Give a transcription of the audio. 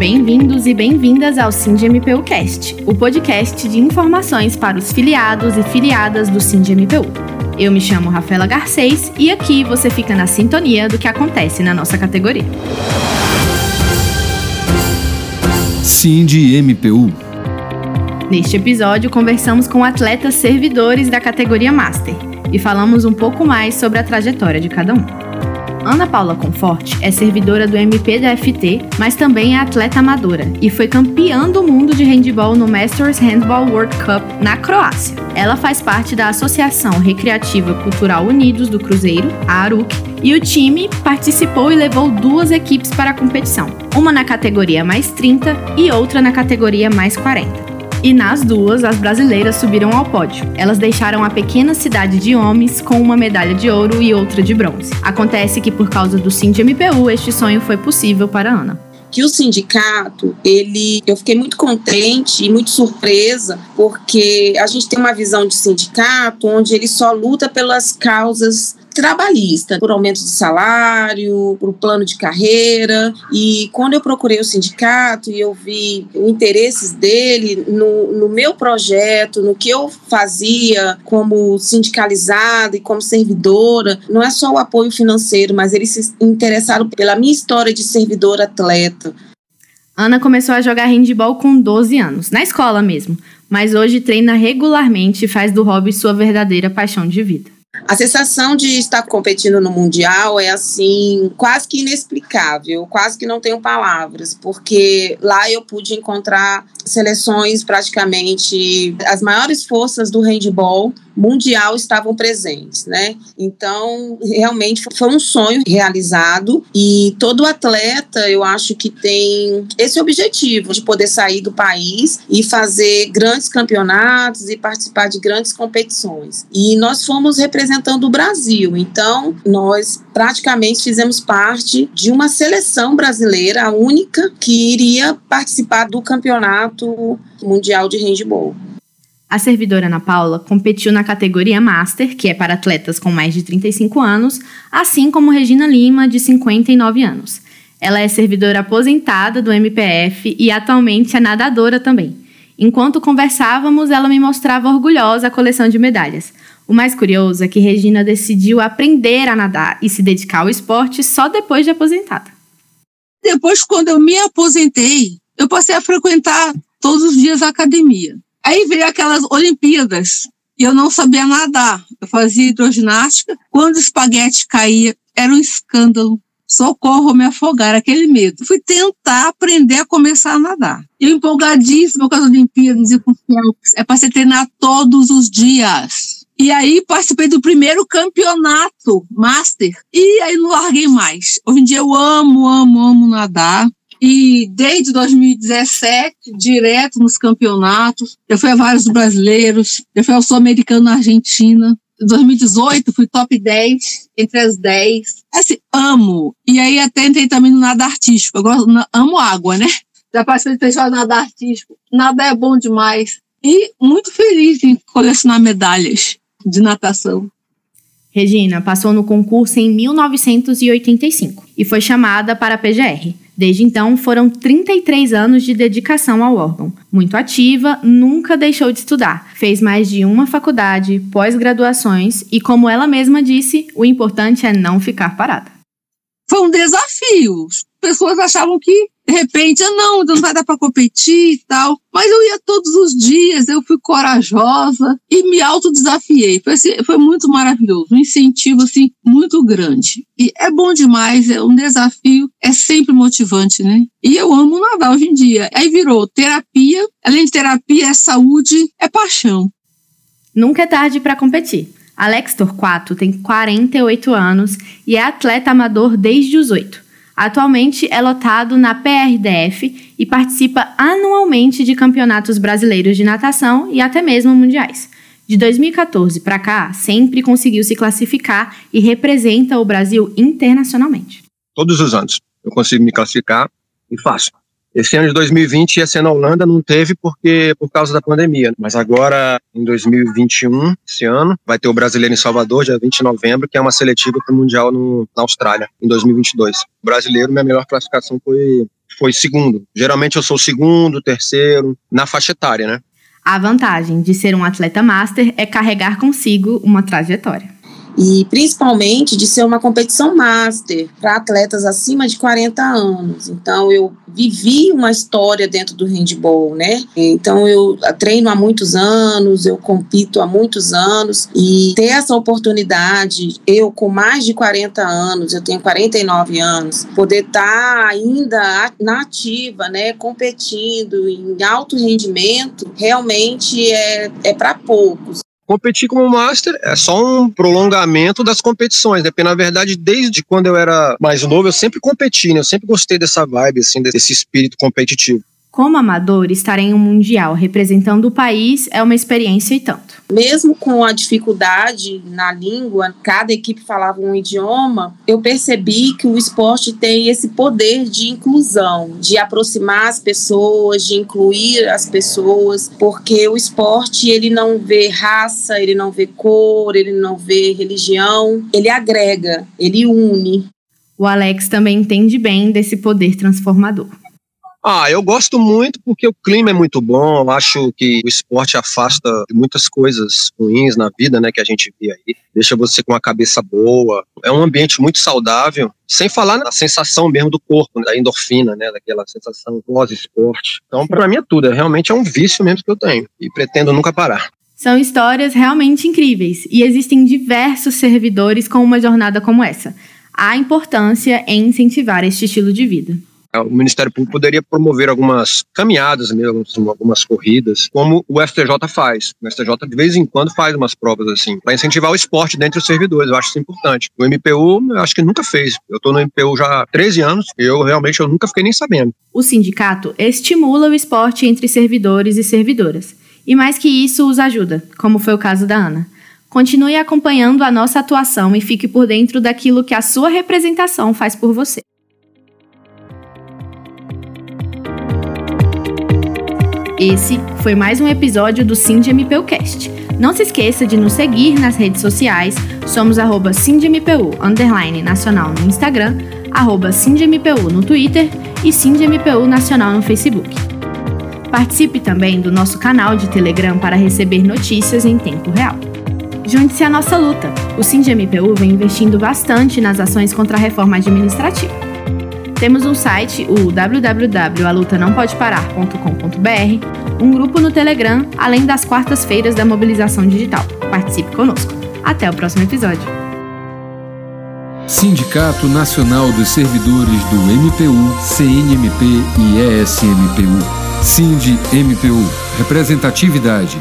Bem-vindos e bem-vindas ao MPU Cast, o podcast de informações para os filiados e filiadas do MPU. Eu me chamo Rafaela Garcês e aqui você fica na sintonia do que acontece na nossa categoria. MPU. Neste episódio, conversamos com atletas servidores da categoria Master e falamos um pouco mais sobre a trajetória de cada um. Ana Paula Conforte é servidora do MP da FT, mas também é atleta amadora e foi campeã do mundo de handball no Masters Handball World Cup na Croácia. Ela faz parte da Associação Recreativa Cultural Unidos do Cruzeiro, a ARUC, e o time participou e levou duas equipes para a competição, uma na categoria mais 30 e outra na categoria mais 40. E nas duas, as brasileiras subiram ao pódio. Elas deixaram a pequena cidade de Homens com uma medalha de ouro e outra de bronze. Acontece que por causa do Cindy MPU, este sonho foi possível para Ana que o sindicato, ele, eu fiquei muito contente e muito surpresa, porque a gente tem uma visão de sindicato onde ele só luta pelas causas trabalhista, por aumento de salário, por plano de carreira. E quando eu procurei o sindicato e eu vi os interesses dele no, no meu projeto, no que eu fazia como sindicalizada e como servidora, não é só o apoio financeiro, mas eles se interessaram pela minha história de servidora atleta. Ana começou a jogar handball com 12 anos, na escola mesmo, mas hoje treina regularmente e faz do hobby sua verdadeira paixão de vida. A sensação de estar competindo no Mundial é assim, quase que inexplicável, quase que não tenho palavras, porque lá eu pude encontrar seleções praticamente as maiores forças do handball mundial estavam presentes, né? Então, realmente foi um sonho realizado e todo atleta, eu acho que tem esse objetivo de poder sair do país e fazer grandes campeonatos e participar de grandes competições. E nós fomos representando o Brasil, então nós praticamente fizemos parte de uma seleção brasileira, a única que iria participar do campeonato mundial de handball. A servidora Ana Paula competiu na categoria Master, que é para atletas com mais de 35 anos, assim como Regina Lima, de 59 anos. Ela é servidora aposentada do MPF e atualmente é nadadora também. Enquanto conversávamos, ela me mostrava orgulhosa a coleção de medalhas. O mais curioso é que Regina decidiu aprender a nadar e se dedicar ao esporte só depois de aposentada. Depois, quando eu me aposentei, eu passei a frequentar todos os dias a academia. Aí veio aquelas Olimpíadas e eu não sabia nadar. Eu fazia hidroginástica. Quando o espaguete caía, era um escândalo. Socorro, me afogar, aquele medo. Fui tentar aprender a começar a nadar. Eu empolgadíssima com as Olimpíadas e com o Phelps. É para você treinar todos os dias. E aí participei do primeiro campeonato master e aí não larguei mais. Hoje em dia eu amo, amo, amo nadar. E desde 2017, direto nos campeonatos, eu fui a vários brasileiros, eu fui ao Sul-Americano na Argentina. Em 2018, fui top 10, entre as 10. Assim, amo. E aí até entrei também no nada artístico. Eu gosto, amo água, né? Já participei do festival de nada artístico. Nada é bom demais. E muito feliz em colecionar medalhas de natação. Regina passou no concurso em 1985 e foi chamada para a PGR. Desde então, foram 33 anos de dedicação ao órgão. Muito ativa, nunca deixou de estudar. Fez mais de uma faculdade, pós-graduações e, como ela mesma disse, o importante é não ficar parada. Foi um desafio. As pessoas achavam que de repente, ah, não, não vai dar para competir e tal. Mas eu ia todos os dias, eu fui corajosa e me autodesafiei. Foi, assim, foi muito maravilhoso, um incentivo assim muito grande. E é bom demais, é um desafio, é sempre motivante, né? E eu amo nadar hoje em dia. Aí virou terapia, além de terapia, é saúde, é paixão. Nunca é tarde para competir. Alex Torquato tem 48 anos e é atleta amador desde os 8. Atualmente é lotado na PRDF e participa anualmente de campeonatos brasileiros de natação e até mesmo mundiais. De 2014 para cá, sempre conseguiu se classificar e representa o Brasil internacionalmente. Todos os anos eu consigo me classificar e faço. Esse ano de 2020 ia ser na Holanda, não teve porque por causa da pandemia. Mas agora, em 2021, esse ano, vai ter o brasileiro em Salvador, dia 20 de novembro, que é uma seletiva para o Mundial no, na Austrália, em 2022. O brasileiro, minha melhor classificação foi foi segundo. Geralmente eu sou segundo, terceiro, na faixa etária, né? A vantagem de ser um atleta master é carregar consigo uma trajetória e principalmente de ser uma competição master para atletas acima de 40 anos. Então eu vivi uma história dentro do handball, né? Então eu treino há muitos anos, eu compito há muitos anos e ter essa oportunidade, eu com mais de 40 anos, eu tenho 49 anos, poder estar tá ainda na ativa, né, competindo em alto rendimento, realmente é, é para poucos competir como master é só um prolongamento das competições, né? Porque, na verdade, desde quando eu era mais novo, eu sempre competi, né? Eu sempre gostei dessa vibe, assim, desse espírito competitivo. Como amador, estar em um mundial representando o país é uma experiência e tanto. Mesmo com a dificuldade na língua, cada equipe falava um idioma, eu percebi que o esporte tem esse poder de inclusão, de aproximar as pessoas, de incluir as pessoas, porque o esporte ele não vê raça, ele não vê cor, ele não vê religião, ele agrega, ele une. O Alex também entende bem desse poder transformador. Ah, eu gosto muito porque o clima é muito bom. Eu acho que o esporte afasta de muitas coisas ruins na vida, né, que a gente vê aí. Deixa você com a cabeça boa. É um ambiente muito saudável. Sem falar na sensação mesmo do corpo, da endorfina, né, daquela sensação pós-esporte. Então, para mim é tudo. É, realmente é um vício mesmo que eu tenho e pretendo nunca parar. São histórias realmente incríveis e existem diversos servidores com uma jornada como essa. Há importância em incentivar este estilo de vida. O Ministério Público poderia promover algumas caminhadas mesmo, algumas corridas, como o STJ faz. O STJ de vez em quando faz umas provas assim, para incentivar o esporte dentre os servidores. Eu acho isso importante. O MPU, eu acho que nunca fez. Eu estou no MPU já há 13 anos e eu realmente eu nunca fiquei nem sabendo. O sindicato estimula o esporte entre servidores e servidoras. E mais que isso, os ajuda, como foi o caso da Ana. Continue acompanhando a nossa atuação e fique por dentro daquilo que a sua representação faz por você. Esse foi mais um episódio do SindMPUcast. Não se esqueça de nos seguir nas redes sociais. Somos arroba SindMPU, underline nacional no Instagram, arroba SindMPU no Twitter e SindMPU Nacional no Facebook. Participe também do nosso canal de Telegram para receber notícias em tempo real. Junte-se à nossa luta. O SindMPU vem investindo bastante nas ações contra a reforma administrativa. Temos um site, o www.alutanaopodeparar.com.br, um grupo no Telegram, além das quartas-feiras da mobilização digital. Participe conosco. Até o próximo episódio. Sindicato Nacional dos Servidores do MPU, CNMP e ESMPU. Sind MPU. Representatividade